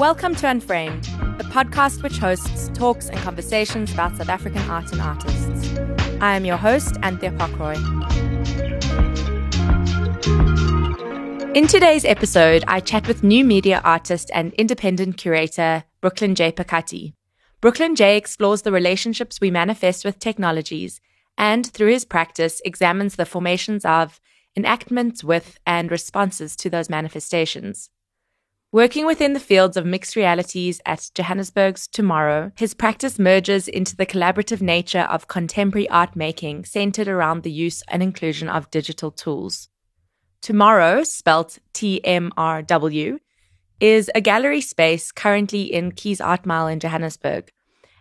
Welcome to Unframed, the podcast which hosts talks and conversations about South African art and artists. I am your host, Anthea Pockroy. In today's episode, I chat with new media artist and independent curator Brooklyn J. Phakathi. Brooklyn J explores the relationships we manifest with technologies and, through his practice, examines the formations of, enactments with, and responses to those manifestations. Working within the fields of mixed realities at Johannesburg's Tomorrow, his practice merges into the collaborative nature of contemporary art making centered around the use and inclusion of digital tools. Tomorrow, spelt T M R W, is a gallery space currently in Keyes Art Mile in Johannesburg,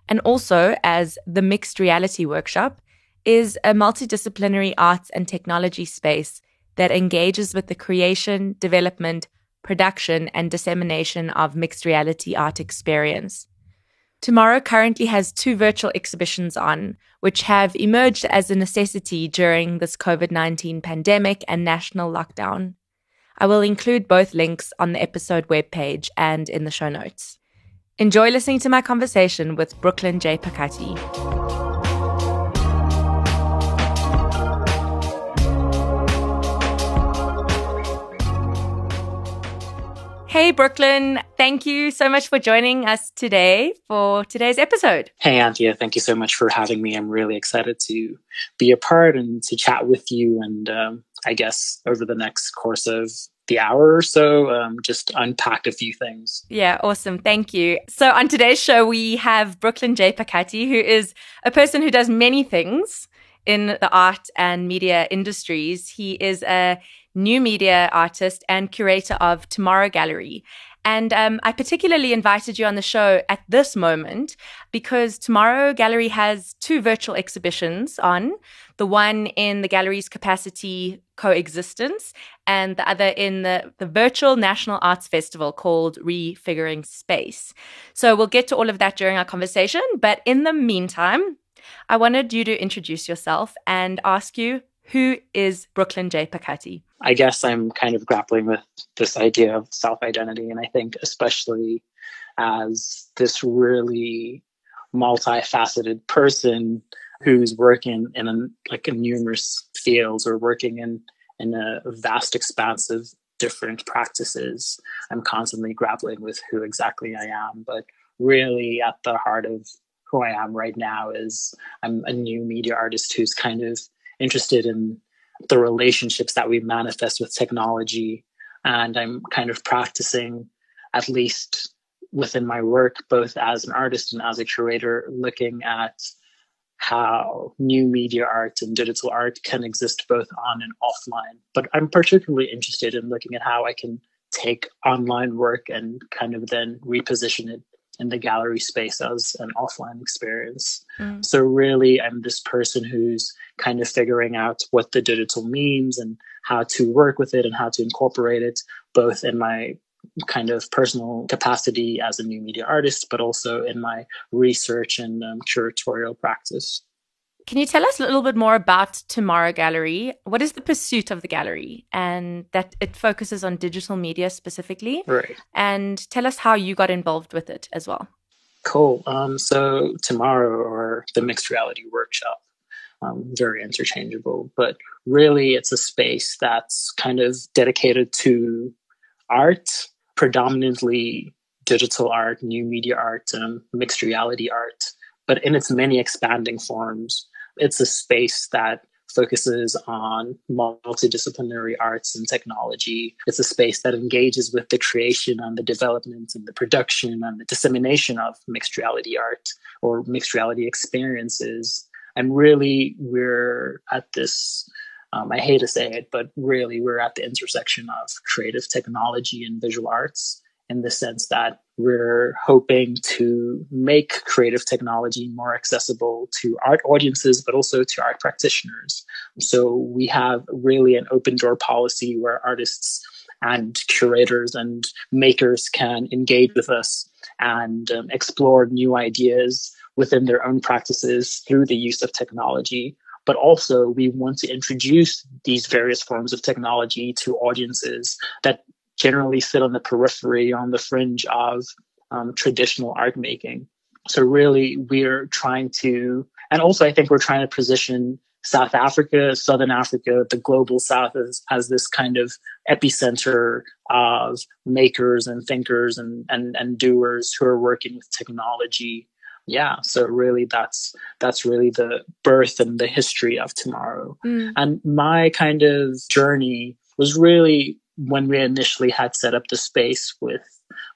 and also as the Mixed Reality Workshop is a multidisciplinary arts and technology space that engages with the creation, development, production, and dissemination of mixed reality art experience. Tomorrow currently has two virtual exhibitions on, which have emerged as a necessity during this COVID 19 pandemic and national lockdown. I will include both links on the episode webpage and in the show notes. Enjoy listening to my conversation with Brooklyn J. Phakathi. Hey, Brooklyn. Thank you so much for joining us today for today's episode. Hey, Anthea. Thank you so much for having me. I'm really excited to be a part and to chat with you. And um, I guess over the next course of the hour or so, um, just unpack a few things. Yeah, awesome. Thank you. So, on today's show, we have Brooklyn J. Phakathi, who is a person who does many things in the art and media industries. He is a new media artist and curator of Tomorrow Gallery. And um, I particularly invited you on the show at this moment because Tomorrow Gallery has two virtual exhibitions on the one in the gallery's capacity coexistence and the other in the, the virtual National Arts Festival called Refiguring Space. So we'll get to all of that during our conversation. But in the meantime, I wanted you to introduce yourself and ask you who is Brooklyn J. Phakathi? I guess I'm kind of grappling with this idea of self identity. And I think, especially as this really multifaceted person who's working in a, like in numerous fields or working in, in a vast expanse of different practices, I'm constantly grappling with who exactly I am. But really, at the heart of who I am right now is I'm a new media artist who's kind of interested in the relationships that we manifest with technology. And I'm kind of practicing, at least within my work, both as an artist and as a curator, looking at how new media art and digital art can exist both on and offline. But I'm particularly interested in looking at how I can take online work and kind of then reposition it in the gallery space as an offline experience. Mm. So really, I'm this person who's kind of figuring out what the digital means and how to work with it and how to incorporate it, both in my kind of personal capacity as a new media artist, but also in my research and um, curatorial practice. Can you tell us a little bit more about Tomorrow Gallery? What is the pursuit of the gallery? And that it focuses on digital media specifically. Right. And tell us how you got involved with it as well. Cool. Um, so, Tomorrow, or the Mixed Reality Workshop, um, very interchangeable, but really it's a space that's kind of dedicated to art, predominantly digital art, new media art, um, mixed reality art, but in its many expanding forms it's a space that focuses on multidisciplinary arts and technology. It's a space that engages with the creation and the development and the production and the dissemination of mixed reality art or mixed reality experiences. And really, we're at this. Um, I hate to say it, but really, we're at the intersection of creative technology and visual arts in the sense that we're hoping to make creative technology more accessible to art audiences, but also to art practitioners. So we have really an open door policy where artists and curators and makers can engage with us and um, explore new ideas within their own practices through the use of technology. But also, we want to introduce these various forms of technology to audiences that generally sit on the periphery, on the fringe of um, traditional art making. So really, we're trying to, and also I think we're trying to position South Africa, Southern Africa, the global South as, as this kind of epicenter of makers and thinkers and, and, and doers who are working with technology. Yeah, so really that's that's really the birth and the history of tomorrow. Mm. And my kind of journey was really when we initially had set up the space with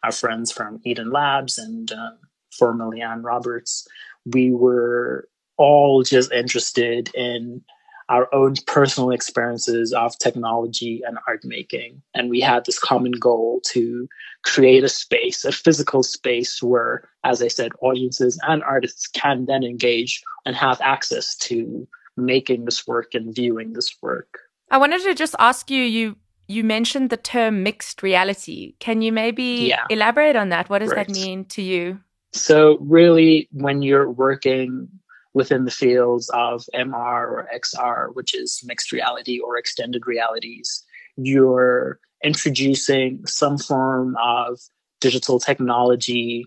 our friends from Eden Labs and um, formerly Anne Roberts, we were all just interested in our own personal experiences of technology and art making. And we had this common goal to create a space, a physical space where, as I said, audiences and artists can then engage and have access to making this work and viewing this work. I wanted to just ask you, you you mentioned the term mixed reality. Can you maybe yeah. elaborate on that? What does right. that mean to you? So really when you're working within the fields of MR or XR, which is mixed reality or extended realities, you're introducing some form of digital technology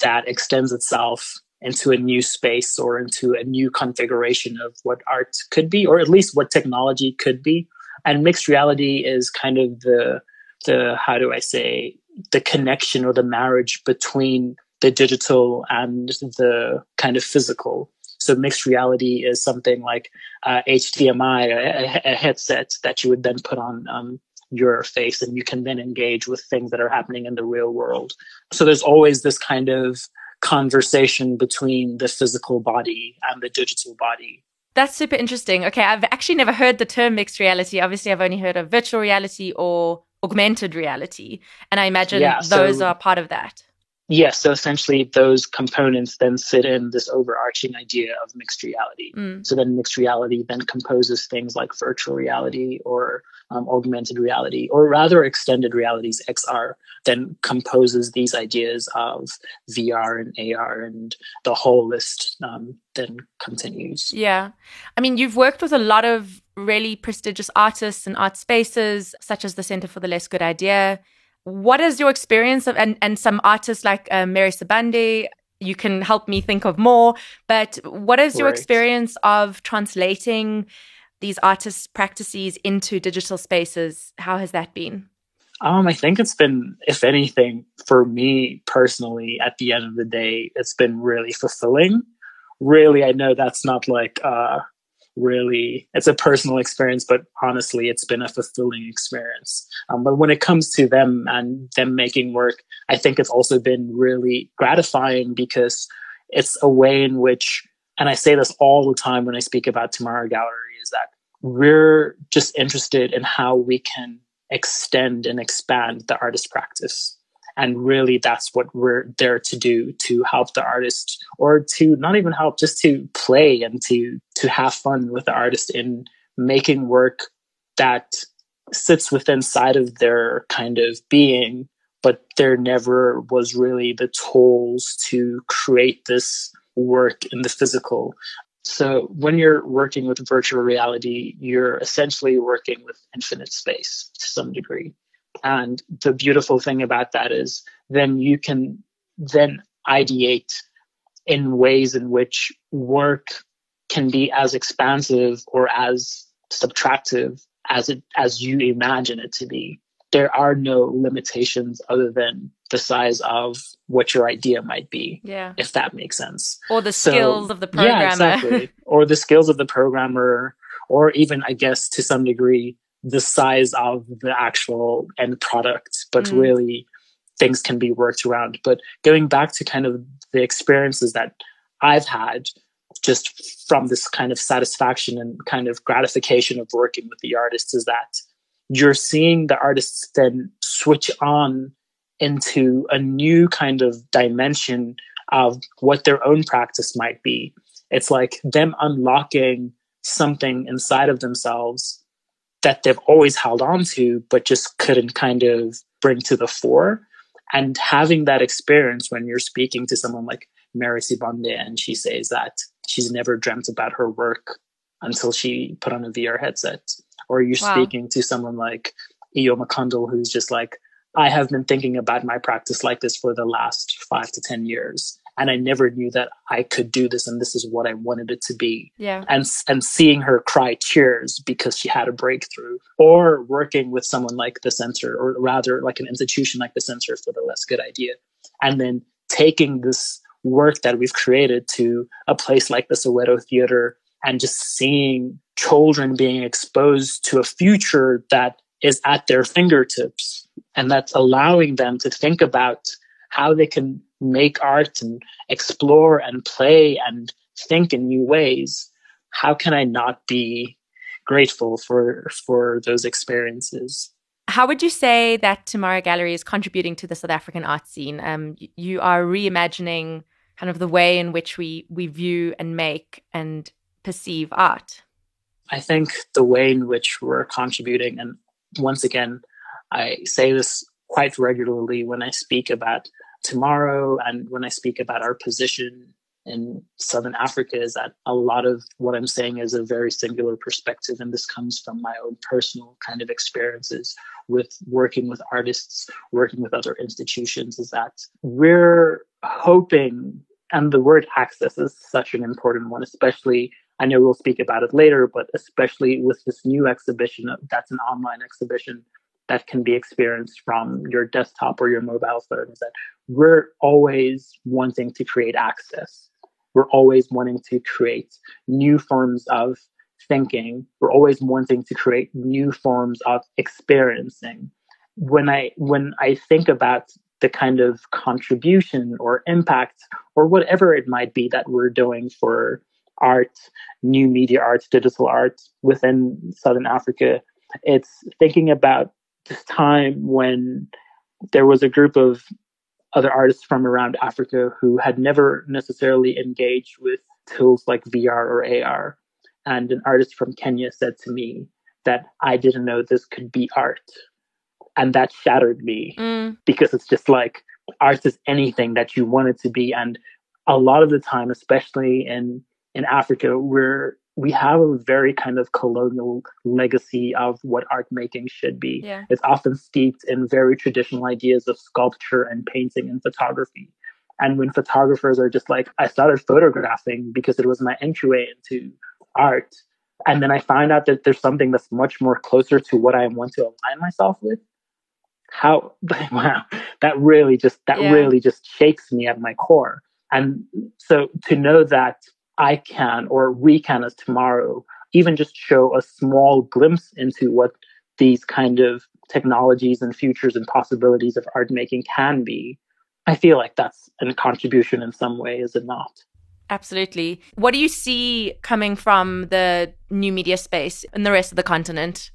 that extends itself into a new space or into a new configuration of what art could be, or at least what technology could be. And mixed reality is kind of the the how do I say the connection or the marriage between the digital and the kind of physical. So mixed reality is something like uh, HDMI, a, a, headset that you would then put on um, your face, and you can then engage with things that are happening in the real world. So there's always this kind of conversation between the physical body and the digital body. That's super interesting. Okay, I've actually never heard the term mixed reality. Obviously, I've only heard of virtual reality or augmented reality, and I imagine yeah, those so, are part of that. Yes, so essentially those components then sit in this overarching idea of mixed reality. Mm. So then mixed reality then composes things like virtual reality or um, augmented reality, or rather extended realities, XR, then composes these ideas of VR and AR, and the whole list um, then continues. Yeah. I mean, you've worked with a lot of really prestigious artists and art spaces, such as the Center for the Less Good Idea what is your experience of, and, and some artists like uh, Mary Sibande? you can help me think of more, but what is your experience of translating these artists' practices into digital spaces? How has that been? Um, I think it's been, if anything, for me personally, at the end of the day, it's been really fulfilling. Really, I know that's not like uh, really it's a personal experience but honestly it's been a fulfilling experience. Um, but when it comes to them and them making work i think it's also been really gratifying because it's a way in which and i say this all the time when i speak about tomorrow gallery is that we're just interested in how we can extend and expand the artist practice and really that's what we're there to do to help the artist or to not even help just to play and to to have fun with the artist in making work that sits within side of their kind of being but there never was really the tools to create this work in the physical. So when you're working with virtual reality you're essentially working with infinite space to some degree and the beautiful thing about that is then you can then ideate in ways in which work can be as expansive or as subtractive as it as you imagine it to be. There are no limitations other than the size of what your idea might be. Yeah. If that makes sense. Or the so, skills of the programmer. Yeah, exactly. or the skills of the programmer, or even I guess to some degree the size of the actual end product, but mm. really things can be worked around. But going back to kind of the experiences that I've had just from this kind of satisfaction and kind of gratification of working with the artists is that you're seeing the artists then switch on into a new kind of dimension of what their own practice might be. It's like them unlocking something inside of themselves that they've always held on to, but just couldn't kind of bring to the fore. And having that experience when you're speaking to someone like Mary Sibande and she says that she's never dreamt about her work until she put on a VR headset. Or you're wow. speaking to someone like Io Makandal who's just like, I have been thinking about my practice like this for the last five to 10 years. And I never knew that I could do this and this is what I wanted it to be. Yeah. And, and seeing her cry tears because she had a breakthrough or working with someone like the center or rather like an institution like the center for the less good idea. And then taking this work that we've created to a place like the Soweto Theater and just seeing children being exposed to a future that is at their fingertips and that's allowing them to think about how they can make art and explore and play and think in new ways how can i not be grateful for for those experiences how would you say that Tomorrow Gallery is contributing to the South African art scene? Um, you are reimagining kind of the way in which we we view and make and perceive art. I think the way in which we're contributing, and once again, I say this quite regularly when I speak about tomorrow and when I speak about our position in Southern Africa, is that a lot of what I'm saying is a very singular perspective. And this comes from my own personal kind of experiences with working with artists, working with other institutions, is that we're hoping, and the word access is such an important one, especially I know we'll speak about it later, but especially with this new exhibition that's an online exhibition that can be experienced from your desktop or your mobile phone is that we're always wanting to create access. We're always wanting to create new forms of thinking. We're always wanting to create new forms of experiencing. When I when I think about the kind of contribution or impact or whatever it might be that we're doing for art, new media arts, digital art within Southern Africa. It's thinking about this time when there was a group of other artists from around Africa who had never necessarily engaged with tools like VR or AR. And an artist from Kenya said to me that I didn't know this could be art. And that shattered me mm. because it's just like art is anything that you want it to be. And a lot of the time, especially in in Africa, where we have a very kind of colonial legacy of what art making should be. Yeah. It's often steeped in very traditional ideas of sculpture and painting and photography. And when photographers are just like, I started photographing because it was my entryway into art. And then I find out that there's something that's much more closer to what I want to align myself with. How, wow, that really just, that yeah. really just shakes me at my core. And so to know that I can or we can as tomorrow even just show a small glimpse into what these kind of technologies and futures and possibilities of art making can be, I feel like that's a contribution in some way, is it not? Absolutely. What do you see coming from the new media space in the rest of the continent?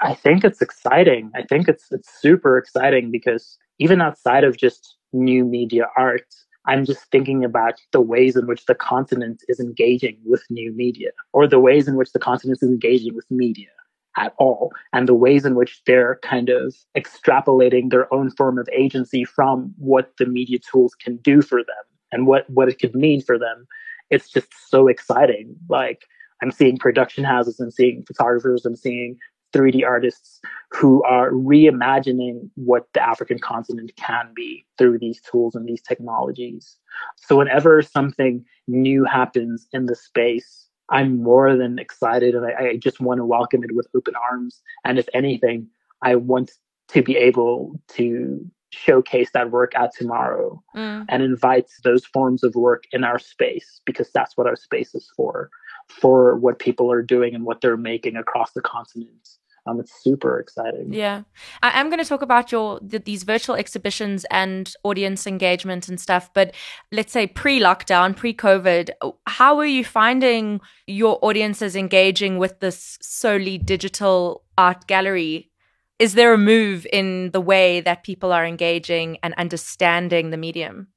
I think it's exciting. I think it's it's super exciting because even outside of just new media art, I'm just thinking about the ways in which the continent is engaging with new media, or the ways in which the continent is engaging with media at all, and the ways in which they're kind of extrapolating their own form of agency from what the media tools can do for them and what, what it could mean for them. It's just so exciting. Like, I'm seeing production houses, I'm seeing photographers, I'm seeing 3D artists who are reimagining what the African continent can be through these tools and these technologies. So whenever something new happens in the space, I'm more than excited and I, I just want to welcome it with open arms. And if anything, I want to be able to showcase that work at tomorrow mm. and invite those forms of work in our space because that's what our space is for for what people are doing and what they're making across the continent um, it's super exciting. Yeah, I am going to talk about your these virtual exhibitions and audience engagement and stuff. But let's say pre-lockdown, pre-COVID, how are you finding your audiences engaging with this solely digital art gallery? Is there a move in the way that people are engaging and understanding the medium?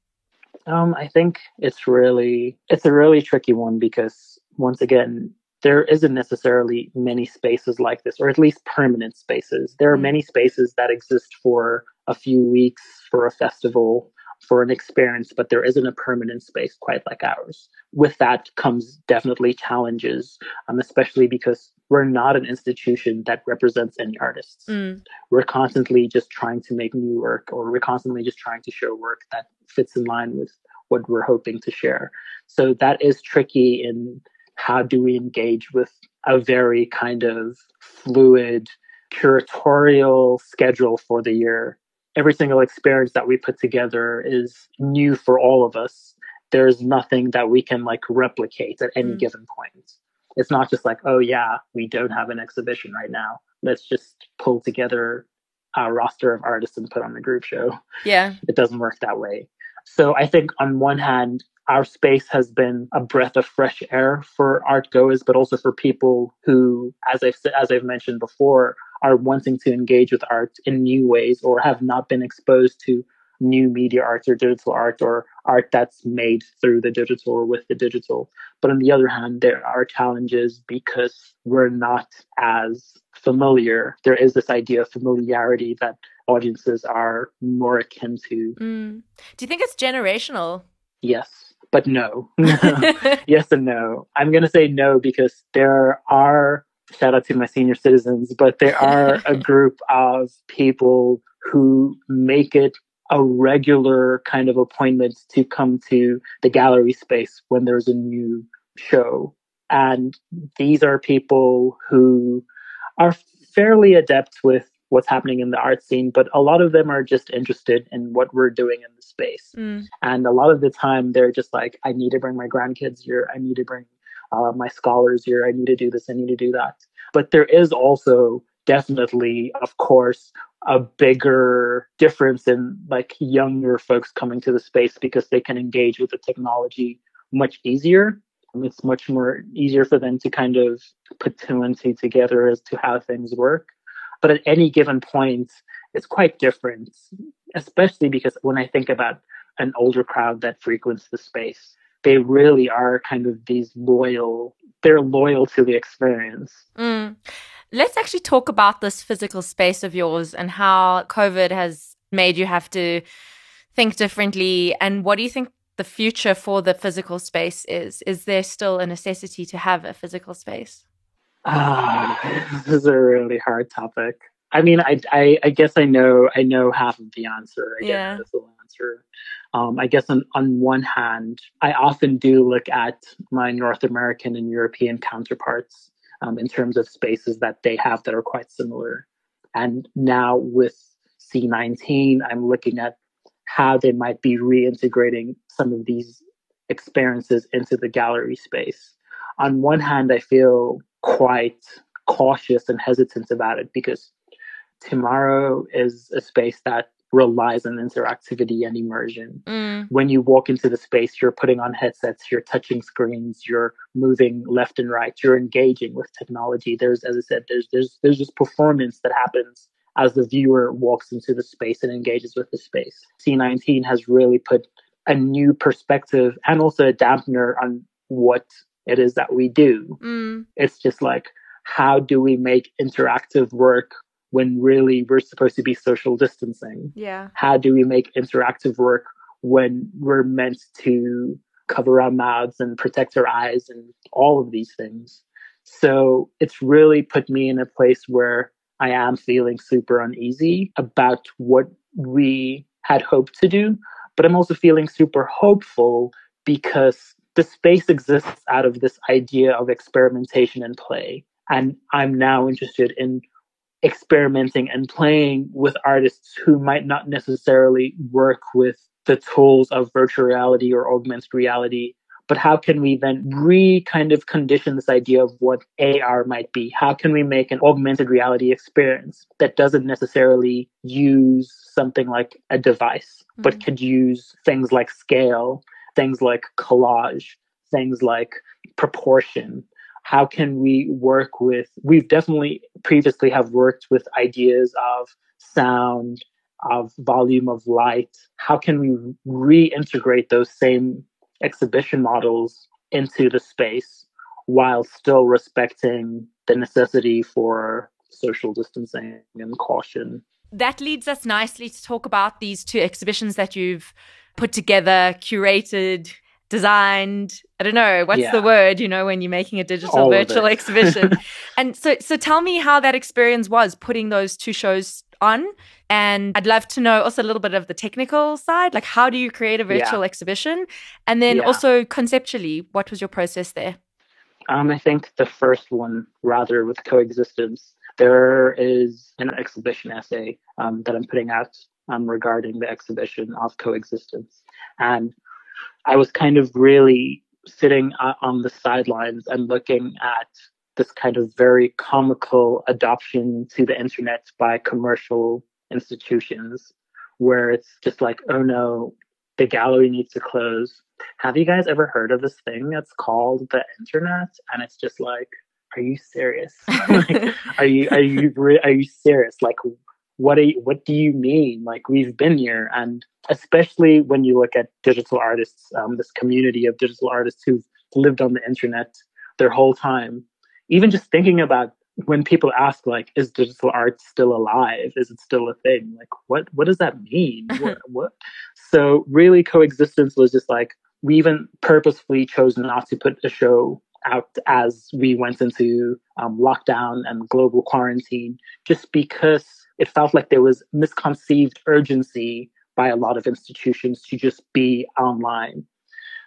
Um, I think it's really it's a really tricky one because once again, there isn't necessarily many spaces like this, or at least permanent spaces. There are mm. many spaces that exist for a few weeks for a festival, for an experience, but there isn't a permanent space quite like ours. With that comes definitely challenges, um, especially because we're not an institution that represents any artists. Mm. We're constantly just trying to make new work, or we're constantly just trying to show work that fits in line with what we're hoping to share. So that is tricky in how do we engage with a very kind of fluid curatorial schedule for the year. Every single experience that we put together is new for all of us. There's nothing that we can like replicate at any mm. given point. It's not just like, oh yeah, we don't have an exhibition right now. Let's just pull together a roster of artists and put on a group show. Yeah. It doesn't work that way. So I think on one hand, our space has been a breath of fresh air for art goers, but also for people who, as I've as I've mentioned before, are wanting to engage with art in new ways or have not been exposed to new media art or digital art or art that's made through the digital or with the digital. But on the other hand, there are challenges because we're not as familiar. There is this idea of familiarity that audiences are more akin to. Mm. Do you think it's generational? Yes, but no. yes and no. I'm going to say no because there are, shout out to my senior citizens, but there are a group of people who make it a regular kind of appointment to come to the gallery space when there's a new show. And these are people who are fairly adept with what's happening in the art scene, but a lot of them are just interested in what we're doing in the space. Mm. And a lot of the time, they're just like, I need to bring my grandkids here. I need to bring uh, my scholars here. I need to do this. I need to do that. But there is also definitely, of course, a bigger difference in like younger folks coming to the space because they can engage with the technology much easier. It's much more easier for them to kind of put two and two together as to how things work. But at any given point, it's quite different, especially because when I think about an older crowd that frequents the space, they really are kind of these loyal, they're loyal to the experience. Mm. Let's actually talk about this physical space of yours and how COVID has made you have to think differently. And what do you think the future for the physical space is? Is there still a necessity to have a physical space? Ah, this is a really hard topic. I mean, I, I, I guess I know I know half of the answer. I yeah. guess the answer. Um, I guess on, on one hand, I often do look at my North American and European counterparts um, in terms of spaces that they have that are quite similar. And now with C19, I'm looking at how they might be reintegrating some of these experiences into the gallery space. On one hand, I feel quite cautious and hesitant about it because tomorrow is a space that relies on interactivity and immersion. Mm. When you walk into the space, you're putting on headsets, you're touching screens, you're moving left and right, you're engaging with technology. There's, as I said, there's there's there's this performance that happens as the viewer walks into the space and engages with the space. C19 has really put a new perspective and also a dampener on what it is that we do. Mm. It's just like, how do we make interactive work when really we're supposed to be social distancing? Yeah. How do we make interactive work when we're meant to cover our mouths and protect our eyes and all of these things? So it's really put me in a place where I am feeling super uneasy about what we had hoped to do, but I'm also feeling super hopeful because the space exists out of this idea of experimentation and play. And I'm now interested in experimenting and playing with artists who might not necessarily work with the tools of virtual reality or augmented reality. But how can we then re kind of condition this idea of what AR might be? How can we make an augmented reality experience that doesn't necessarily use something like a device, mm-hmm. but could use things like scale things like collage, things like proportion. How can we work with, we've definitely previously have worked with ideas of sound, of volume of light. How can we reintegrate those same exhibition models into the space while still respecting the necessity for social distancing and caution? That leads us nicely to talk about these two exhibitions that you've put together, curated, designed i don't know what's yeah. the word you know when you're making a digital All virtual exhibition and so so tell me how that experience was putting those two shows on and i'd love to know also a little bit of the technical side like how do you create a virtual yeah. exhibition and then yeah. also conceptually what was your process there um, i think the first one rather with coexistence there is an exhibition essay um, that i'm putting out um, regarding the exhibition of coexistence and I was kind of really sitting on the sidelines and looking at this kind of very comical adoption to the internet by commercial institutions where it's just like, oh no, the gallery needs to close. Have you guys ever heard of this thing that's called the internet? And it's just like, are you serious? like, are you are you are you serious? Like, what you, what do you mean? Like we've been here, and especially when you look at digital artists, um, this community of digital artists who've lived on the internet their whole time. Even just thinking about when people ask, like, is digital art still alive? Is it still a thing? Like, what what does that mean? what, what? So really, coexistence was just like we even purposefully chose not to put a show out as we went into um, lockdown and global quarantine, just because it felt like there was misconceived urgency by a lot of institutions to just be online.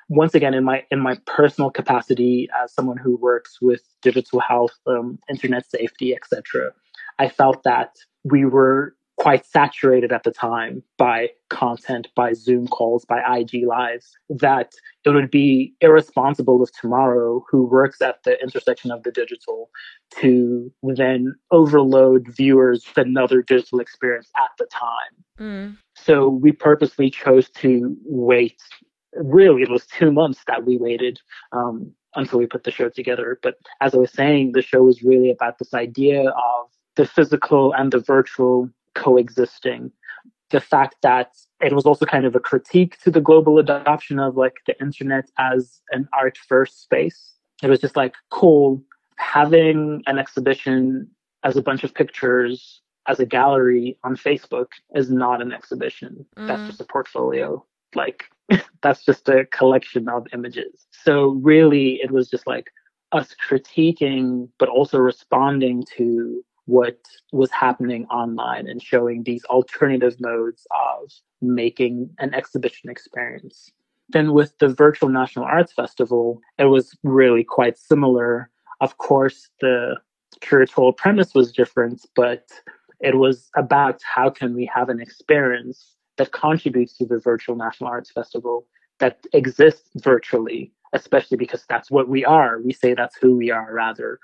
Once again, in my in my personal capacity as someone who works with digital health, um, internet safety, etc., I felt that we were quite saturated at the time by content, by Zoom calls, by IG lives, that it would be irresponsible of tomorrow who works at the intersection of the digital to then overload viewers with another digital experience at the time. Mm. So we purposely chose to wait. Really, it was two months that we waited um, until we put the show together. But as I was saying, the show was really about this idea of the physical and the virtual coexisting. The fact that it was also kind of a critique to the global adoption of like the internet as an art first space. It was just like cool having an exhibition as a bunch of pictures as a gallery on Facebook is not an exhibition. Mm. That's just a portfolio. Like that's just a collection of images. So really it was just like us critiquing but also responding to what was happening online and showing these alternative modes of making an exhibition experience. Then with the Virtual National Arts Festival, it was really quite similar. Of course, the curatorial premise was different, but it was about how can we have an experience that contributes to the Virtual National Arts Festival that exists virtually, especially because that's what we are. We say that's who we are, rather.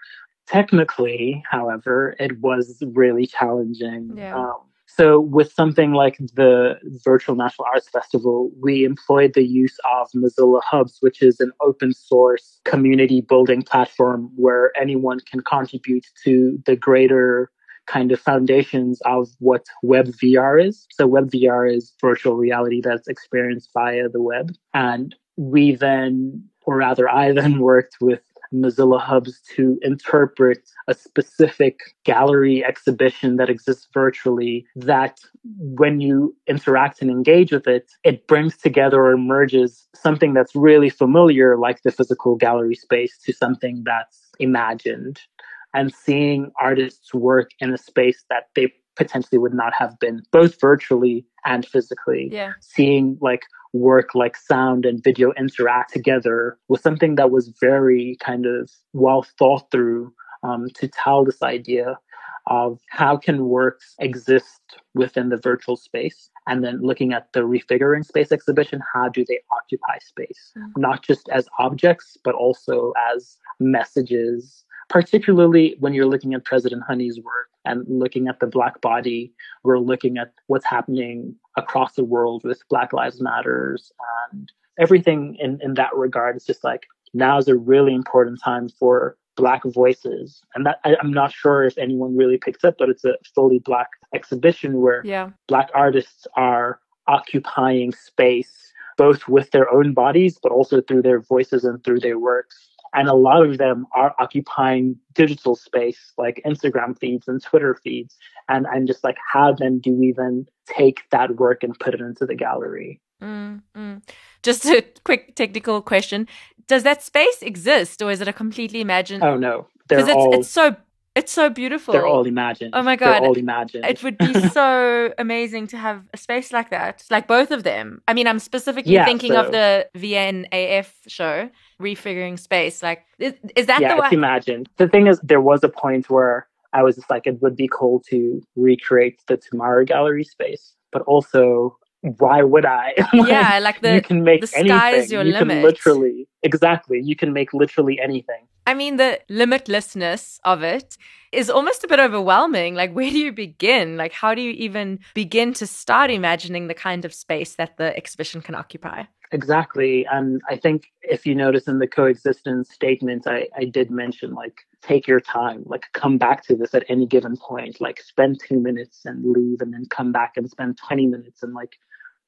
Technically, however, it was really challenging. Yeah. Um, so, with something like the Virtual National Arts Festival, we employed the use of Mozilla Hubs, which is an open source community building platform where anyone can contribute to the greater kind of foundations of what web VR is. So, web VR is virtual reality that's experienced via the web. And we then, or rather, I then worked with Mozilla Hubs to interpret a specific gallery exhibition that exists virtually that when you interact and engage with it, it brings together or merges something that's really familiar, like the physical gallery space, to something that's imagined. And seeing artists work in a space that they potentially would not have been both virtually and physically. Yeah. Seeing like work like sound and video interact together was something that was very kind of well thought through um, to tell this idea of how can works exist within the virtual space and then looking at the refiguring space exhibition how do they occupy space mm-hmm. not just as objects but also as messages particularly when you're looking at president honey's work and looking at the black body we're looking at what's happening across the world with black lives matters and everything in, in that regard is just like now is a really important time for black voices and that I, am not sure if anyone really picks up but it's a fully black exhibition where yeah. black artists are occupying space both with their own bodies but also through their voices and through their works and a lot of them are occupying digital space like Instagram feeds and Twitter feeds. And I'm just like, how then do we then take that work and put it into the gallery? Mm-hmm. Just a quick technical question: Does that space exist, or is it a completely imagined? Oh no, because it's, all... it's so it's so beautiful. They're all imagined. Oh my god, they're all imagined. It would be so amazing to have a space like that, like both of them. I mean, I'm specifically yeah, thinking so... of the VNAF show, Refiguring Space. Like, is, is that yeah, the one? it's imagined. The thing is, there was a point where I was just like, it would be cool to recreate the Tomorrow Gallery space, but also why would I? like, yeah, like the you can make the anything. your you limit. can literally exactly. You can make literally anything. I mean, the limitlessness of it is almost a bit overwhelming. Like, where do you begin? Like, how do you even begin to start imagining the kind of space that the exhibition can occupy? Exactly. And I think if you notice in the coexistence statement, I, I did mention like take your time, like come back to this at any given point, like spend two minutes and leave and then come back and spend 20 minutes and like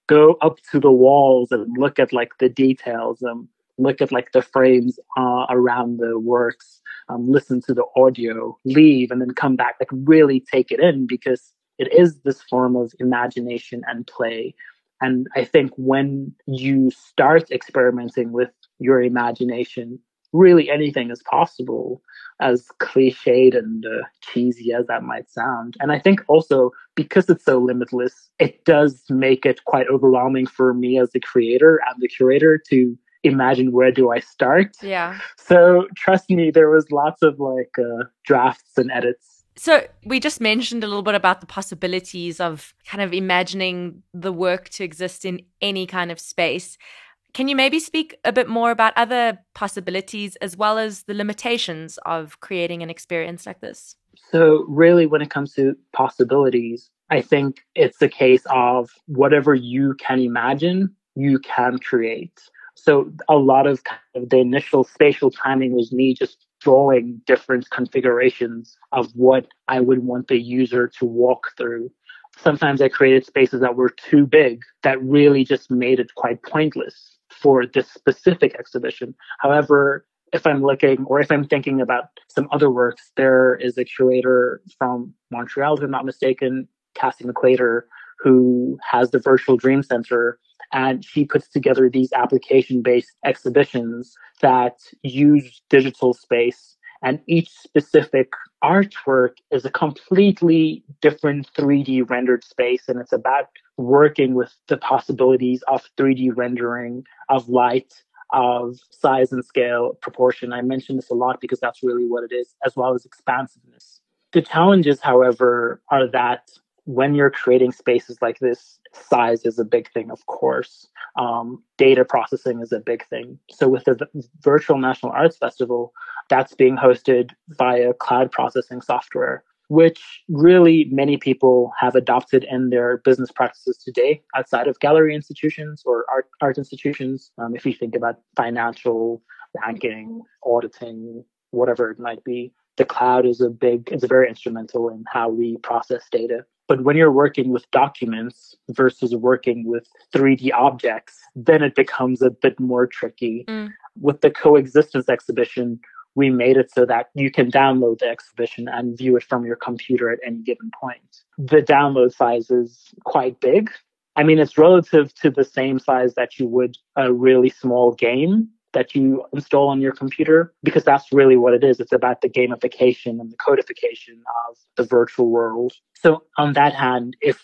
go up to the walls and look at like the details. Um, look at like the frames uh, around the works, um, listen to the audio, leave, and then come back. Like really take it in because it is this form of imagination and play. And I think when you start experimenting with your imagination, really anything is possible, as cliched and uh, cheesy as that might sound. And I think also because it's so limitless, it does make it quite overwhelming for me as the creator and the curator to imagine where do I start. Yeah. So trust me, there was lots of like uh, drafts and edits. So we just mentioned a little bit about the possibilities of kind of imagining the work to exist in any kind of space. Can you maybe speak a bit more about other possibilities as well as the limitations of creating an experience like this? So, really, when it comes to possibilities, I think it's a case of whatever you can imagine, you can create. So a lot of, kind of the initial spatial timing was me just drawing different configurations of what I would want the user to walk through. Sometimes I created spaces that were too big that really just made it quite pointless for this specific exhibition. However, if I'm looking or if I'm thinking about some other works, there is a curator from Montreal, if I'm not mistaken, Cassie McQuater, who has the Virtual Dream Center and she puts together these application based exhibitions that use digital space. And each specific artwork is a completely different 3D rendered space. And it's about working with the possibilities of 3D rendering, of light, of size and scale, proportion. I mention this a lot because that's really what it is, as well as expansiveness. The challenges, however, are that when you're creating spaces like this, size is a big thing, of course. Um, data processing is a big thing. So with the Virtual National Arts Festival, that's being hosted via cloud processing software, which really many people have adopted in their business practices today outside of gallery institutions or art, art institutions. Um, if you think about financial banking, auditing, whatever it might be, the cloud is a big, it's very instrumental in how we process data. But when you're working with documents versus working with 3D objects, then it becomes a bit more tricky. Mm. With the coexistence exhibition, we made it so that you can download the exhibition and view it from your computer at any given point. The download size is quite big. I mean, it's relative to the same size that you would a really small game, that you install on your computer because that's really what it is. It's about the gamification and the codification of the virtual world. So on that hand, if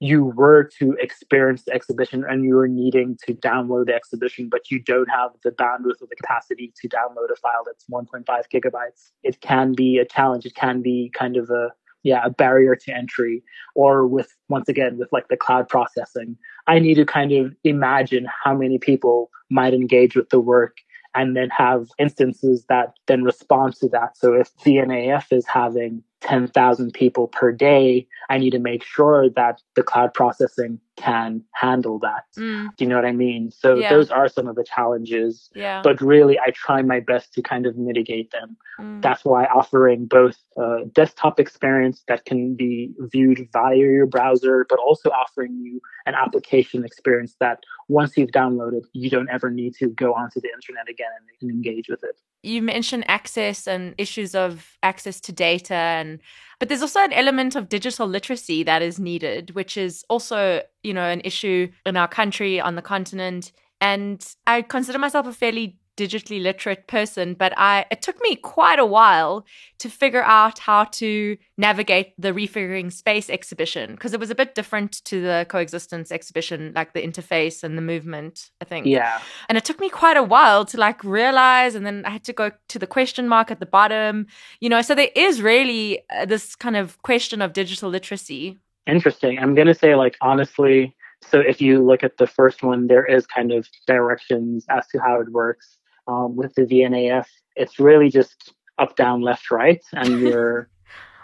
you were to experience the exhibition and you were needing to download the exhibition, but you don't have the bandwidth or the capacity to download a file that's 1.5 gigabytes, it can be a challenge. It can be kind of a yeah, a barrier to entry. Or with once again with like the cloud processing, I need to kind of imagine how many people might engage with the work and then have instances that then respond to that. So if VNAF is having 10,000 people per day, I need to make sure that the cloud processing can handle that. Mm. Do you know what I mean? So yeah. those are some of the challenges. Yeah. But really, I try my best to kind of mitigate them. Mm. That's why offering both a desktop experience that can be viewed via your browser, but also offering you an application experience that once you've downloaded, you don't ever need to go onto the internet again and, and engage with it. You mentioned access and issues of access to data and But there's also an element of digital literacy that is needed, which is also, you know, an issue in our country, on the continent. And I consider myself a fairly digitally literate person, but I it took me quite a while to figure out how to navigate the refiguring space exhibition because it was a bit different to the coexistence exhibition, like the interface and the movement, I think. Yeah. And it took me quite a while to like realize, and then I had to go to the question mark at the bottom, you know. So there is really uh, this kind of question of digital literacy. Interesting. I'm gonna say, like honestly, so if you look at the first one, there is kind of directions as to how it works um, with the VNAF, it's really just up, down, left, right, and you're.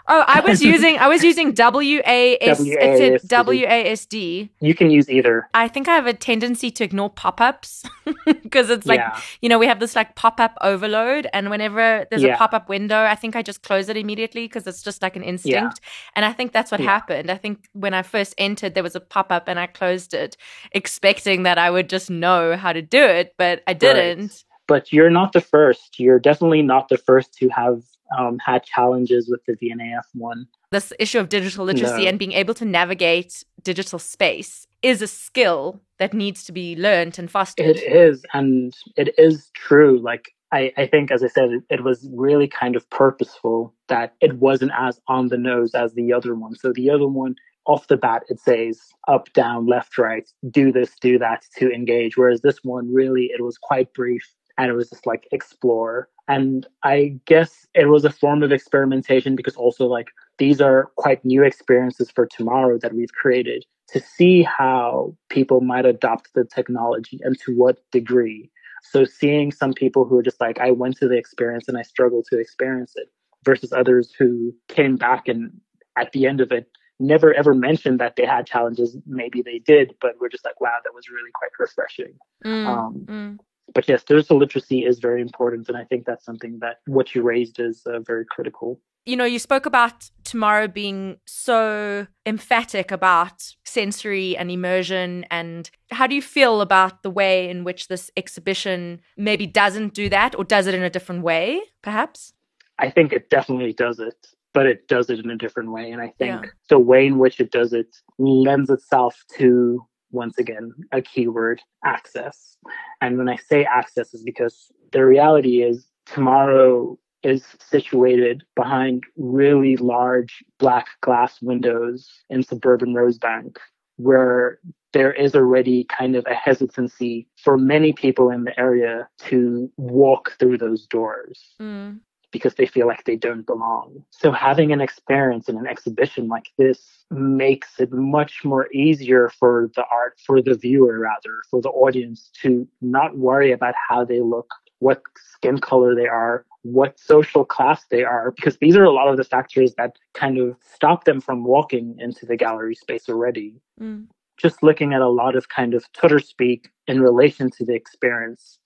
oh, I was using I was using W A S it's W A S D. You can use either. I think I have a tendency to ignore pop-ups because it's like yeah. you know we have this like pop-up overload, and whenever there's yeah. a pop-up window, I think I just close it immediately because it's just like an instinct. Yeah. And I think that's what happened. I think when I first entered, there was a pop-up, and I closed it, expecting that I would just know how to do it, but I didn't. Right but you're not the first. You're definitely not the first to have um, had challenges with the VNAF one. This issue of digital literacy no. and being able to navigate digital space is a skill that needs to be learned and fostered. It is, and it is true. Like I, I think, as I said, it, it was really kind of purposeful that it wasn't as on the nose as the other one. So the other one off the bat it says up down left right do this do that to engage whereas this one really it was quite brief and it was just like explore. And I guess it was a form of experimentation because also like these are quite new experiences for tomorrow that we've created to see how people might adopt the technology and to what degree. So seeing some people who are just like, I went to the experience and I struggled to experience it versus others who came back and at the end of it never ever mentioned that they had challenges. Maybe they did, but we're just like, wow, that was really quite refreshing. Mm, um, mm but yes, digital literacy is very important, and I think that's something that what you raised is uh, very critical. You know, you spoke about tomorrow being so emphatic about sensory and immersion, and how do you feel about the way in which this exhibition maybe doesn't do that, or does it in a different way, perhaps? I think it definitely does it but it does it in a different way. And I think yeah. the way in which it does it lends itself to once again, a keyword access. And when I say access is because the reality is tomorrow is situated behind really large black glass windows in suburban Rosebank where there is already kind of a hesitancy for many people in the area to walk through those doors. Mm because they feel like they don't belong. So having an experience in an exhibition like this makes it much more easier for the art, for the viewer rather, for the audience to not worry about how they look, what skin color they are, what social class they are, because these are a lot of the factors that kind of stop them from walking into the gallery space already. Mm. Just looking at a lot of kind of Twitter speak in relation to the experience,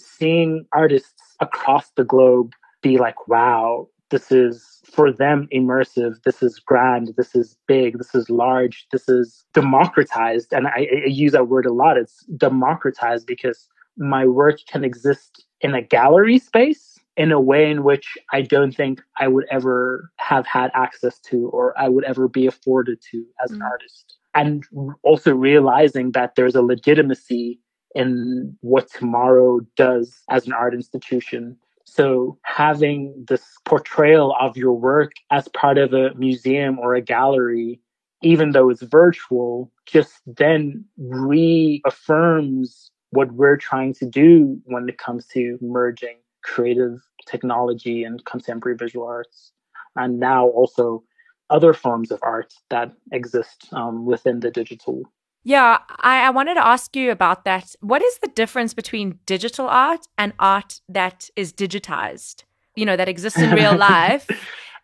seeing artists across the globe be like, wow, this is for them immersive. This is grand. This is big. This is large. This is democratized. And I, I use that word a lot. It's democratized because my work can exist in a gallery space in a way in which I don't think I would ever have had access to or I would ever be afforded to as an mm. artist. And also realizing that there's a legitimacy in what tomorrow does as an art institution so having this portrayal of your work as part of a museum or a gallery, even though it's virtual, just then reaffirms what we're trying to do when it comes to merging creative technology and contemporary visual arts. And now also other forms of art that exist um, within the digital yeah, I, I wanted to ask you about that. What is the difference between digital art and art that is digitized? You know, that exists in real life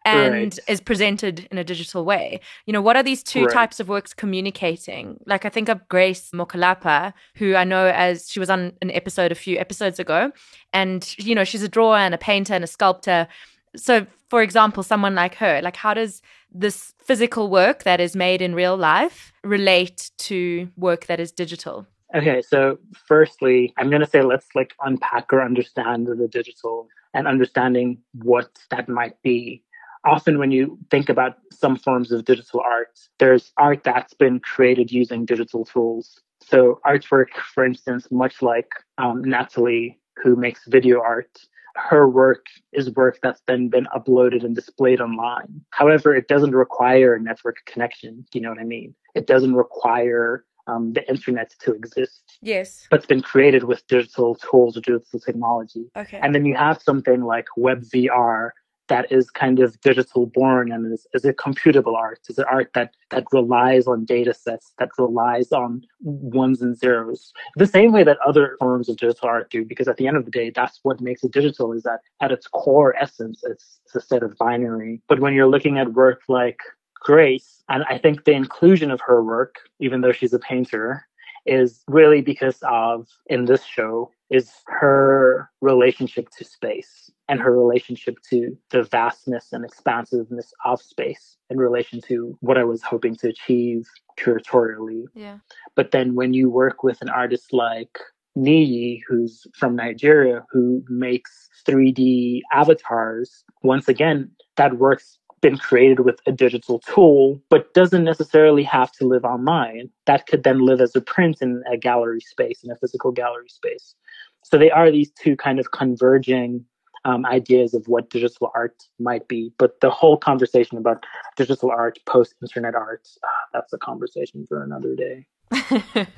and right. is presented in a digital way. You know, what are these two right. types of works communicating? Like, I think of Grace Mokalapa, who I know as she was on an episode a few episodes ago, and you know, she's a drawer and a painter and a sculptor. So, for example, someone like her, like, how does this physical work that is made in real life relate to work that is digital? Okay, so firstly, I'm going to say let's like unpack or understand the digital and understanding what that might be. often when you think about some forms of digital art, there's art that's been created using digital tools. So artwork, for instance, much like um, Natalie, who makes video art, her work is work that's then been uploaded and displayed online. However, it doesn't require a network connection. You know what I mean? It doesn't require um, the internet to exist. Yes. But it's been created with digital tools or digital technology. Okay. And then you have something like WebVR that is kind of digital born and is, is a computable art, is an art that, that relies on data sets, that relies on ones and zeros. The same way that other forms of digital art do, because at the end of the day, that's what makes it digital is that at its core essence, it's, it's a set of binary. But when you're looking at work like Grace, and I think the inclusion of her work, even though she's a painter, is really because of, in this show, is her relationship to space and her relationship to the vastness and expansiveness of space in relation to what I was hoping to achieve curatorially. Yeah. But then when you work with an artist like Niyi, who's from Nigeria, who makes 3D avatars, once again, that works been created with a digital tool, but doesn't necessarily have to live online. That could then live as a print in a gallery space, in a physical gallery space. So they are these two kind of converging um, ideas of what digital art might be. But the whole conversation about digital art, post internet art, uh, that's a conversation for another day.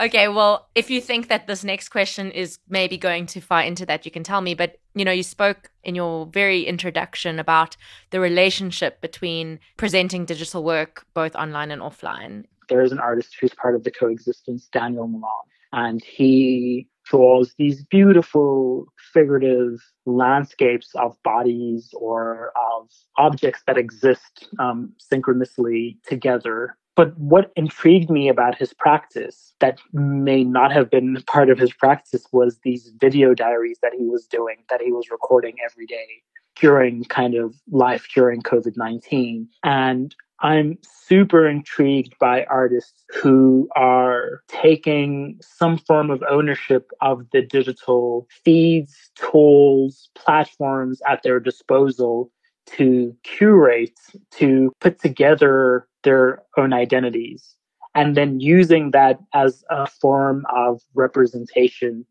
okay, well, if you think that this next question is maybe going too far into that, you can tell me. But, you know, you spoke in your very introduction about the relationship between presenting digital work both online and offline. There is an artist who's part of the coexistence, Daniel Milan, and he draws these beautiful figurative landscapes of bodies or of objects that exist um, synchronously together but what intrigued me about his practice that may not have been part of his practice was these video diaries that he was doing, that he was recording every day during kind of life during COVID 19. And I'm super intrigued by artists who are taking some form of ownership of the digital feeds, tools, platforms at their disposal to curate, to put together their own identities, and then using that as a form of representation,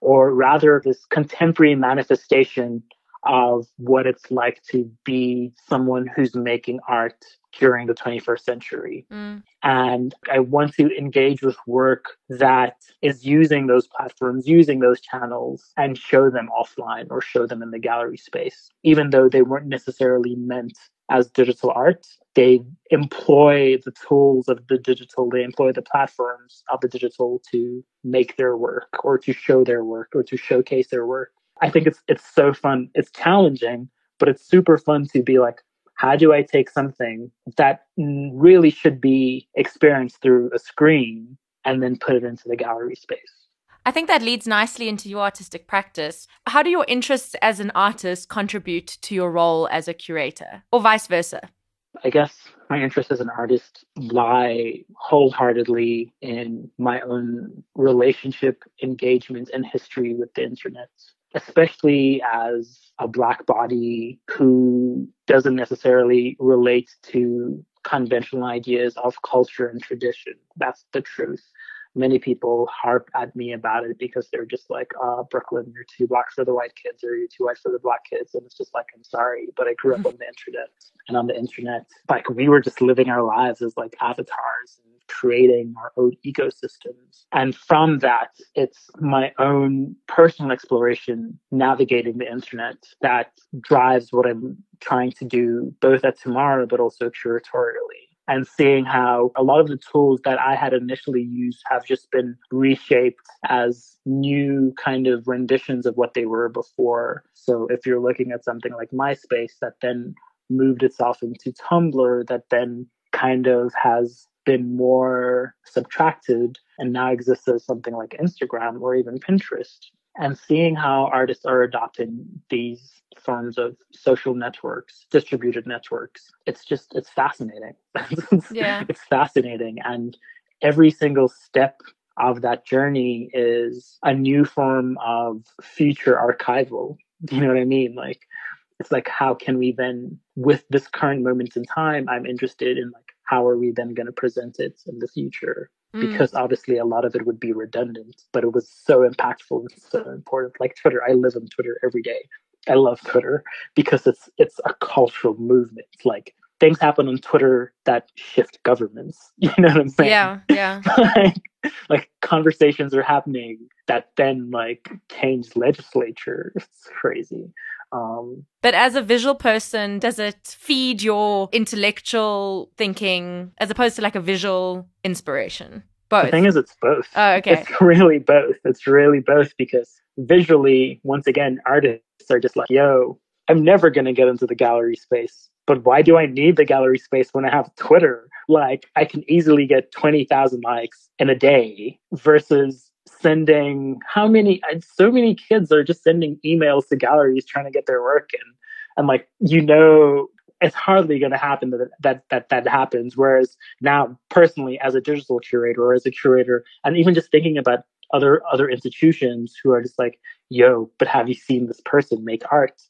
or rather, this contemporary manifestation of what it's like to be someone who's making art during the 21st century. Mm. And I want to engage with work that is using those platforms, using those channels, and show them offline or show them in the gallery space, even though they weren't necessarily meant as digital art. They employ the tools of the digital, they employ the platforms of the digital to make their work or to show their work or to showcase their work. I think it's it's so fun. It's challenging, but it's super fun to be like, how do I take something that really should be experienced through a screen and then put it into the gallery space? I think that leads nicely into your artistic practice. How do your interests as an artist contribute to your role as a curator, or vice versa? I guess my interests as an artist lie wholeheartedly in my own relationship, engagement, and history with the internet especially as a black body who doesn't necessarily relate to conventional ideas of culture and tradition. That's the truth many people harp at me about it because they're just like, uh, Brooklyn, you're too black for the white kids or you're too white for the black kids. And it's just like, I'm sorry, but I grew up on the internet and on the internet, like we were just living our lives as like avatars creating our own ecosystems. And from that, it's my own personal exploration navigating the internet that drives what I'm trying to do both at Tomorrow, but also curatorially and seeing how a lot of the tools that I had initially used have just been reshaped as new kind of renditions of what they were before. So if you're looking at something like MySpace that then moved itself into Tumblr, that then kind of has been more subtracted and now exists as something like Instagram or even Pinterest, and seeing how artists are adopting these forms of social networks, distributed networks. It's just, it's fascinating. yeah. It's fascinating. And every single step of that journey is a new form of future archival. Do you know what I mean? Like it's like how can we then with this current moment in time i'm interested in like how are we then going to present it in the future? Mm. because obviously a lot of it would be redundant but it was so impactful and so important. Like twitter i live on twitter every day. I love twitter because it's it's a cultural movement. Like things happen on twitter that shift governments. You know what i'm saying? Yeah yeah. Like, like conversations are happening that then like change legislature. It's crazy um, but as a visual person, does it feed your intellectual thinking as opposed to like a visual inspiration? Both. The thing is, it's both. Oh, okay. It's really both. It's really both because visually, once again, artists are just like, yo, I'm never going to get into the gallery space. But why do I need the gallery space when I have Twitter? Like, I can easily get 20,000 likes in a day versus sending how many so many kids are just sending emails to galleries trying to get their work in. And like you know it's hardly going to happen that, that that that happens. Whereas now personally as a digital curator or as a curator and even just thinking about other other institutions who are just like yo but have you seen this person make art?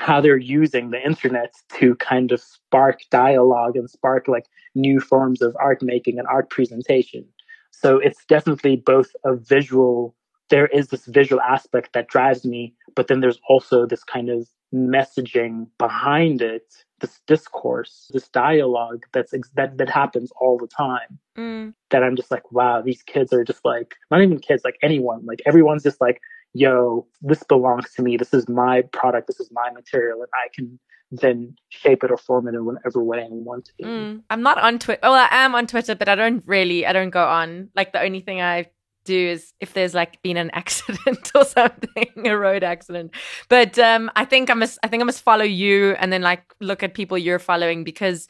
How they're using the internet to kind of spark dialogue and spark like new forms of art making and art presentation so it's definitely both a visual, there is this visual aspect that drives me, but then there's also this kind of messaging behind it, this discourse, this dialogue that's that that happens all the time. Mm. That I'm just like, wow, these kids are just like not even kids, like anyone, like everyone's just like, yo, this belongs to me. This is my product. This is my material, and I can then shape it or form it in whatever way I want to. Mm. I'm not on Twitter. Well, I am on Twitter, but I don't really. I don't go on. Like the only thing I do is if there's like been an accident or something, a road accident. But um, I think I must. I think I must follow you and then like look at people you're following because.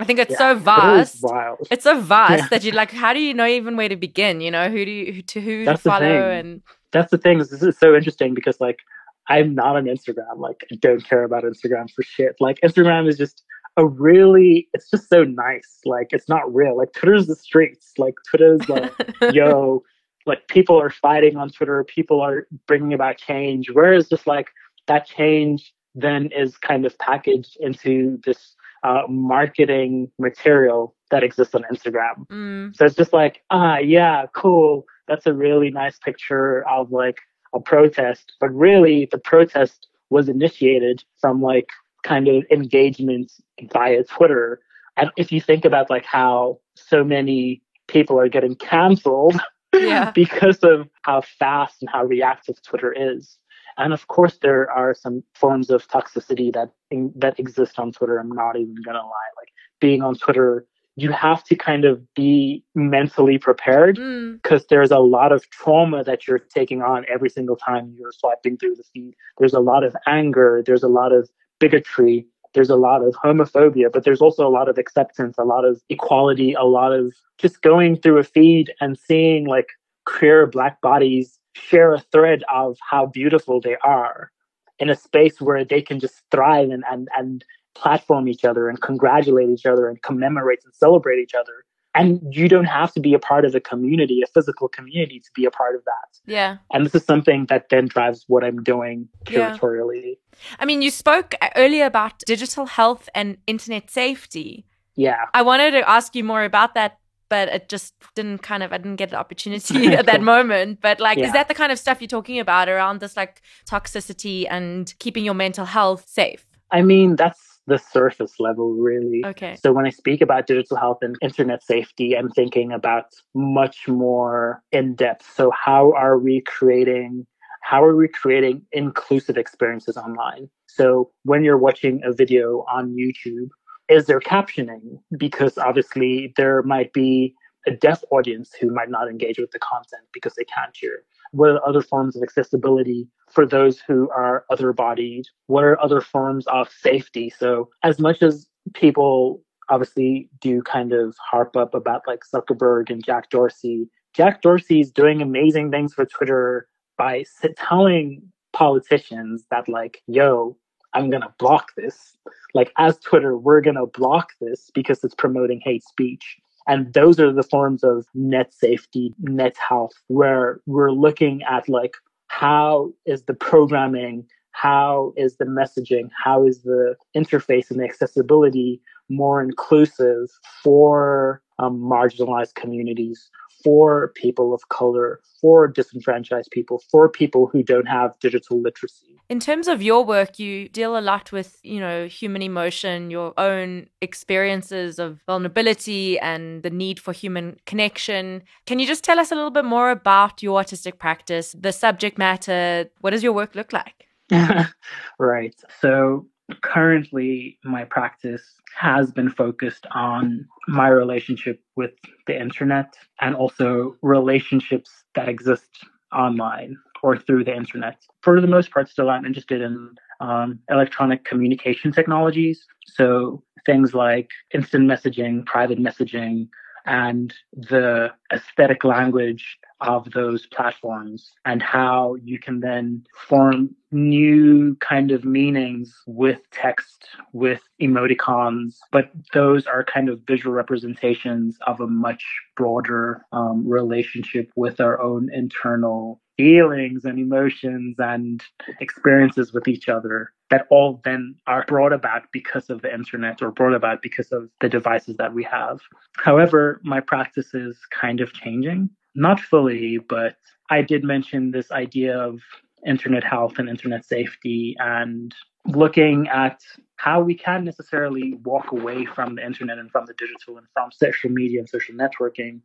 I think it's yeah, so vast. It it's so vast yeah. that you're like, how do you know even where to begin? You know, who do you to who That's to follow and that's the thing. This is so interesting because like I'm not on Instagram. Like, I don't care about Instagram for shit. Like, Instagram is just a really, it's just so nice. Like, it's not real. Like, Twitter's the streets. Like, Twitter's like, yo, like, people are fighting on Twitter. People are bringing about change. Whereas just like that change then is kind of packaged into this uh, marketing material that exists on Instagram. Mm. So it's just like, ah, yeah, cool. That's a really nice picture of like a protest, but really the protest was initiated from like kind of engagement via Twitter. And if you think about like how so many people are getting canceled yeah. because of how fast and how reactive Twitter is. And of course, there are some forms of toxicity that that exist on Twitter. I'm not even gonna lie. Like being on Twitter you have to kind of be mentally prepared because mm. there's a lot of trauma that you're taking on every single time you're swiping through the feed. There's a lot of anger, there's a lot of bigotry, there's a lot of homophobia, but there's also a lot of acceptance, a lot of equality, a lot of just going through a feed and seeing like queer black bodies share a thread of how beautiful they are in a space where they can just thrive and and and platform each other and congratulate each other and commemorate and celebrate each other. And you don't have to be a part of a community, a physical community, to be a part of that. Yeah. And this is something that then drives what I'm doing curatorially. Yeah. I mean, you spoke earlier about digital health and internet safety. Yeah. I wanted to ask you more about that, but it just didn't kind of, I didn't get the opportunity at that moment. But like, yeah. is that the kind of stuff you're talking about around this like toxicity and keeping your mental health safe? I mean, that's the surface level, really. Okay. So when I speak about digital health and internet safety, I'm thinking about much more in depth. So how are we creating how are we creating inclusive experiences online? So when you're watching a video on YouTube, is there captioning? Because obviously there might be a deaf audience who might not engage with the content because they can't hear. What are other forms of accessibility for those who are other bodied? What are other forms of safety? So, as much as people obviously do kind of harp up about like Zuckerberg and Jack Dorsey, Jack Dorsey is doing amazing things for Twitter by telling politicians that, like, yo, I'm going to block this. Like, as Twitter, we're going to block this because it's promoting hate speech. And those are the forms of net safety, net health, where we're looking at like how is the programming how is the messaging, how is the interface and the accessibility more inclusive for um, marginalized communities, for people of color, for disenfranchised people, for people who don't have digital literacy. In terms of your work, you deal a lot with, you know, human emotion, your own experiences of vulnerability and the need for human connection. Can you just tell us a little bit more about your artistic practice, the subject matter? What does your work look like? right. So currently my practice has been focused on my relationship with the internet and also relationships that exist online or through the internet. For the most part, still I'm interested in um, electronic communication technologies. So things like instant messaging, private messaging, and the aesthetic language of those platforms and how you can then form new kind of meanings with text, with emoticons, but those are kind of visual representations of a much broader um, relationship with our own internal feelings and emotions and experiences with each other that all then are brought about because of the internet or brought about because of the devices that we have. However, my practice is kind of changing. Not fully, but I did mention this idea of internet health and internet safety and looking at how we can necessarily walk away from the internet and from the digital and from social media and social networking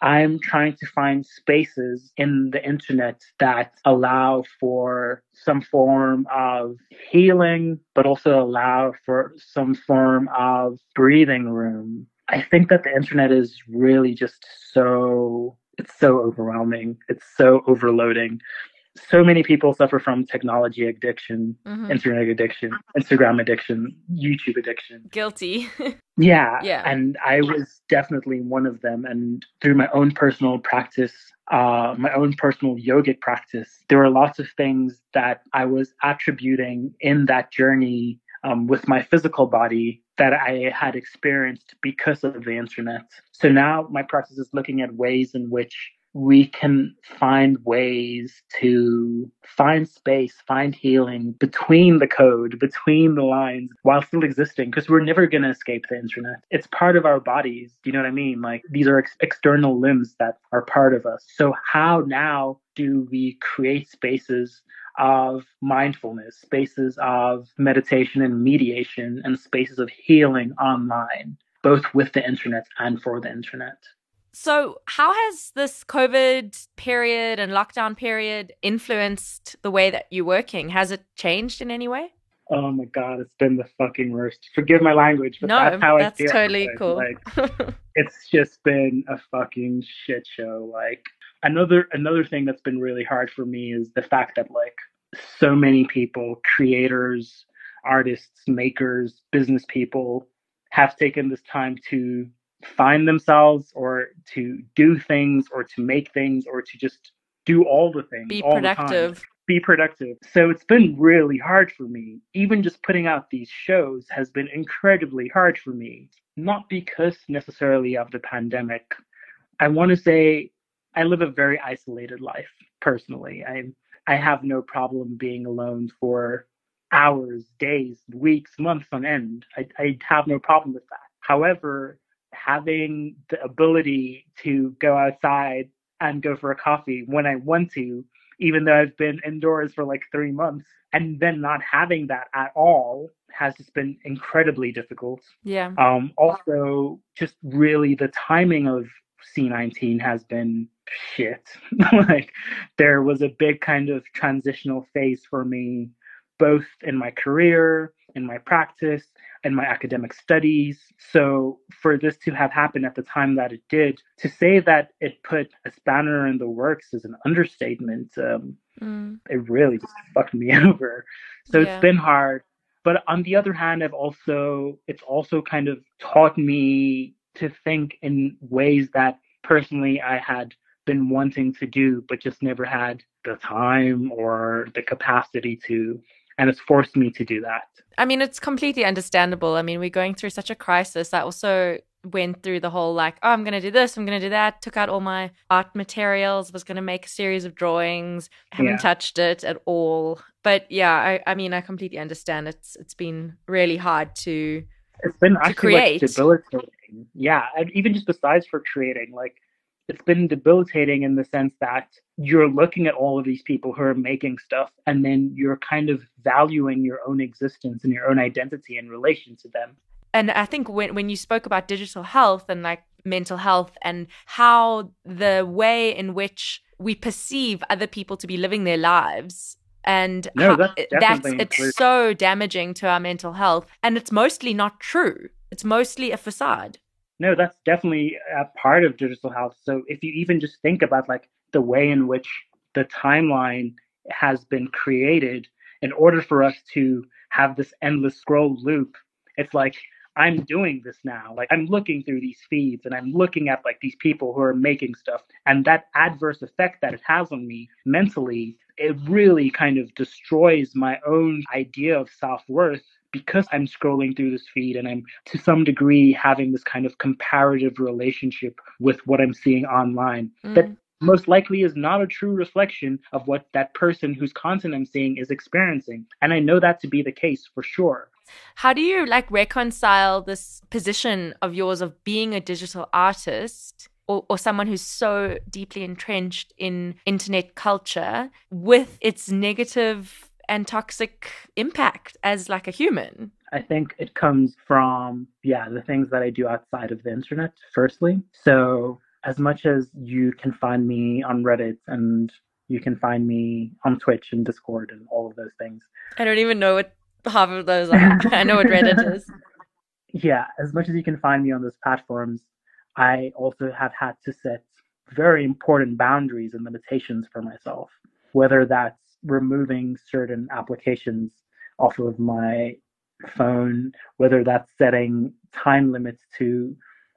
I'm trying to find spaces in the internet that allow for some form of healing, but also allow for some form of breathing room. I think that the internet is really just so, it's so overwhelming. It's so overloading so many people suffer from technology addiction, mm-hmm. internet addiction, Instagram addiction, YouTube addiction. Guilty. yeah. Yeah. And I was definitely one of them. And through my own personal practice, uh, my own personal yogic practice, there were lots of things that I was attributing in that journey um, with my physical body that I had experienced because of the internet. So now my practice is looking at ways in which we can find ways to find space, find healing between the code, between the lines, while still existing, because we're never going to escape the internet. It's part of our bodies. Do you know what I mean? Like these are ex- external limbs that are part of us. So, how now do we create spaces of mindfulness, spaces of meditation and mediation, and spaces of healing online, both with the internet and for the internet? So, how has this COVID period and lockdown period influenced the way that you're working? Has it changed in any way? Oh my god, it's been the fucking worst. Forgive my language, but no, that's how that's I feel. No, that's totally cool. Like, it's just been a fucking shit show. Like another another thing that's been really hard for me is the fact that like so many people, creators, artists, makers, business people have taken this time to find themselves or to do things or to make things or to just do all the things. Be productive. Be productive. So it's been really hard for me. Even just putting out these shows has been incredibly hard for me. Not because necessarily of the pandemic. I want to say I live a very isolated life personally. I I have no problem being alone for hours, days, weeks, months on end. I, I have no problem with that. However, having the ability to go outside and go for a coffee when I want to, even though I've been indoors for like three months, and then not having that at all has just been incredibly difficult. Yeah. Um, also, just really the timing of C19 has been shit. like, there was a big kind of transitional phase for me, both in my career, in my practice, in my academic studies. So for this to have happened at the time that it did, to say that it put a spanner in the works is an understatement. Um, mm. It really just fucked me over. So yeah. it's been hard. But on the other hand, I've also it's also kind of taught me to think in ways that personally I had been wanting to do, but just never had the time or the capacity to and it's forced me to do that. I mean, it's completely understandable. I mean, we're going through such a crisis I also went through the whole like, oh, I'm going to do this, I'm going to do that, took out all my art materials, was going to make a series of drawings, haven't yeah. touched it at all. But yeah, I, I mean, I completely understand. It's It's been really hard to. It's been actually like debilitating. Yeah. And even just besides for creating, like, it's been debilitating in the sense that you're looking at all of these people who are making stuff and then you're kind of valuing your own existence and your own identity in relation to them. And i think when, when you spoke about digital health and like mental health and how the way in which we perceive other people to be living their lives and no, that's, that's it's so damaging to our mental health. And it's mostly not true. It's mostly a facade no, that's definitely a part of digital health. So if you even just think about like the way in which the timeline has been created in order for us to have this endless scroll loop, it's like I'm doing this now. Like I'm looking through these feeds and I'm looking at like these people who are making stuff and that adverse effect that it has on me mentally, it really kind of destroys my own idea of self-worth because I'm scrolling through this feed and I'm to some degree having this kind of comparative relationship with what I'm seeing online mm. that most likely is not a true reflection of what that person whose content I'm seeing is experiencing. And I know that to be the case for sure. How do you like reconcile this position of yours of being a digital artist or, or someone who's so deeply entrenched in internet culture with its negative and toxic impact as like a human? I think it comes from, yeah, the things that I do outside of the internet, firstly. So, as much as you can find me on Reddit and you can find me on Twitch and Discord and all of those things. I don't even know what half of those are. I know what Reddit is. Yeah, as much as you can find me on those platforms, I also have had to set very important boundaries and limitations for myself, whether that's removing certain applications off of my phone, whether that's setting time limits to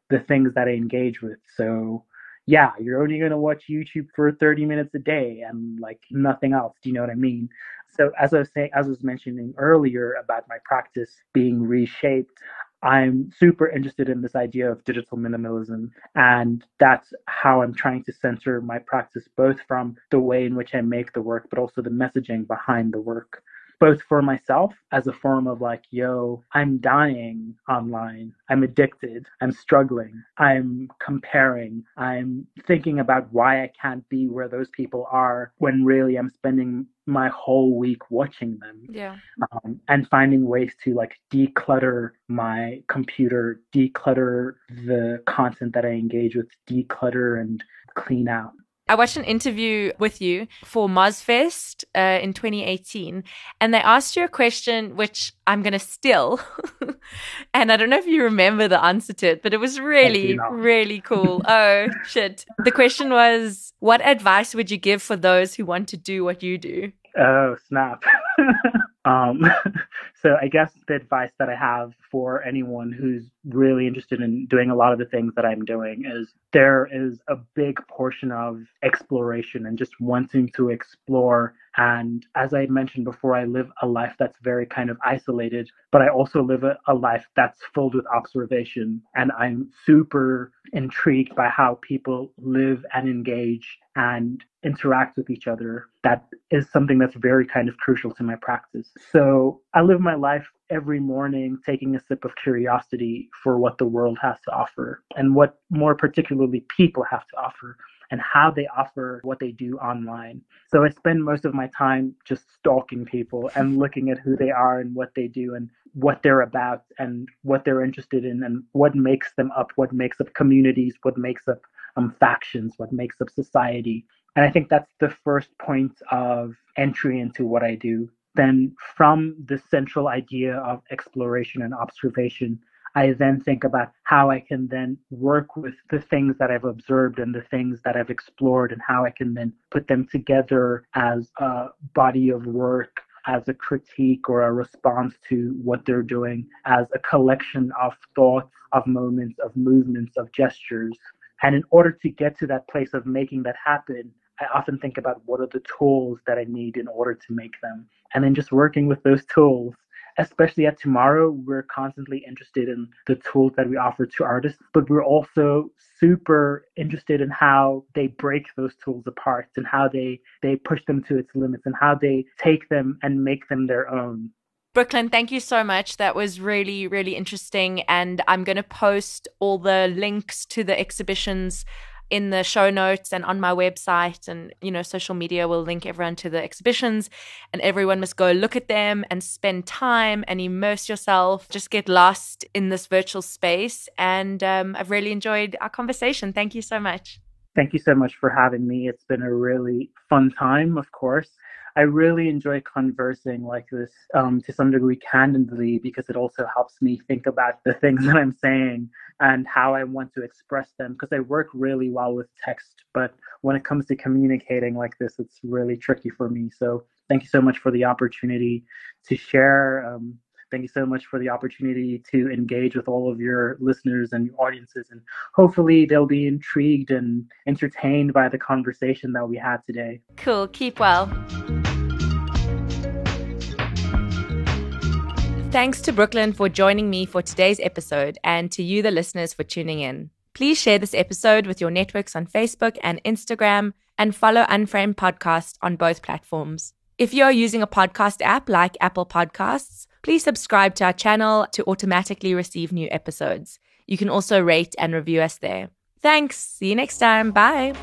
the things that I engage with. So, yeah, you're only going to watch YouTube for 30 minutes a day and like nothing else. Do you know what I mean? So, as I was saying, as I was mentioning earlier about my practice being reshaped, I'm super interested in this idea of digital minimalism. And that's how I'm trying to center my practice, both from the way in which I make the work, but also the messaging behind the work both for myself as a form of like, yo, I'm dying online. I'm addicted. I'm struggling. I'm comparing. I'm thinking about why I can't be where those people are when really I'm spending my whole week watching them. Yeah. Um, and finding ways to like declutter my computer, declutter the content that I engage with, declutter and clean out. I watched an interview with you for Mozfest uh, in 2018, and they asked you a question which I'm going to steal. and I don't know if you remember the answer to it, but it was really, really cool. oh, shit. The question was What advice would you give for those who want to do what you do? Oh, snap. Um, so I guess the advice that I have for anyone who's really interested in doing a lot of the things that I'm doing is there is a big portion of exploration and just wanting to explore. And as I mentioned before, I live a life that's very kind of isolated, but I also live a, a life that's filled with observation. And I'm super intrigued by how people live and engage and interact with each other. That is something that's very kind of crucial to my practice. So I live my life every morning taking a sip of curiosity for what the world has to offer and what more particularly people have to offer and how they offer what they do online. So I spend most of my time just stalking people and looking at who they are and what they do and what they're about and what they're interested in and what makes them up, what makes up communities, what makes up um, factions, what makes up society. And I think that's the first point of entry into what I do. Then, from the central idea of exploration and observation, I then think about how I can then work with the things that I've observed and the things that I've explored and how I can then put them together as a body of work, as a critique or a response to what they're doing, as a collection of thoughts, of moments, of movements, of gestures. And in order to get to that place of making that happen, I often think about what are the tools that I need in order to make them. And then just working with those tools especially at Tomorrow, we're constantly interested in the tools that we offer to artists, but we're also super interested in how they break those tools apart and how they, they push them to its limits and how they take them and make them their own. Brooklyn, thank you so much. That was really, really interesting. And I'm going to post all the links to the exhibitions in the show notes and on my website and you know social media will link everyone to the exhibitions and everyone must go look at them and spend time and immerse yourself. Just get lost in this virtual space and um, i've really enjoyed our conversation. Thank you so much. Thank you so much for having me. It's been a really fun time of course I really enjoy conversing like this um, to some degree candidly because it also helps me think about the things that I'm saying and how I want to express them because I work really well with text, but when it comes to communicating like this, it's really tricky for me. So thank you so much for the opportunity to share. Um, thank you so much for the opportunity to engage with all of your listeners and audiences. And hopefully they'll be intrigued and entertained by the conversation that we had today. Cool. Keep well. Thanks to Brooklyn for joining me for today's episode and to you, the listeners, for tuning in. Please share this episode with your networks on Facebook and Instagram and follow Unframed Podcast on both platforms. If you are using a podcast app like Apple Podcasts, please subscribe to our channel to automatically receive new episodes. You can also rate and review us there. Thanks. See you next time. Bye.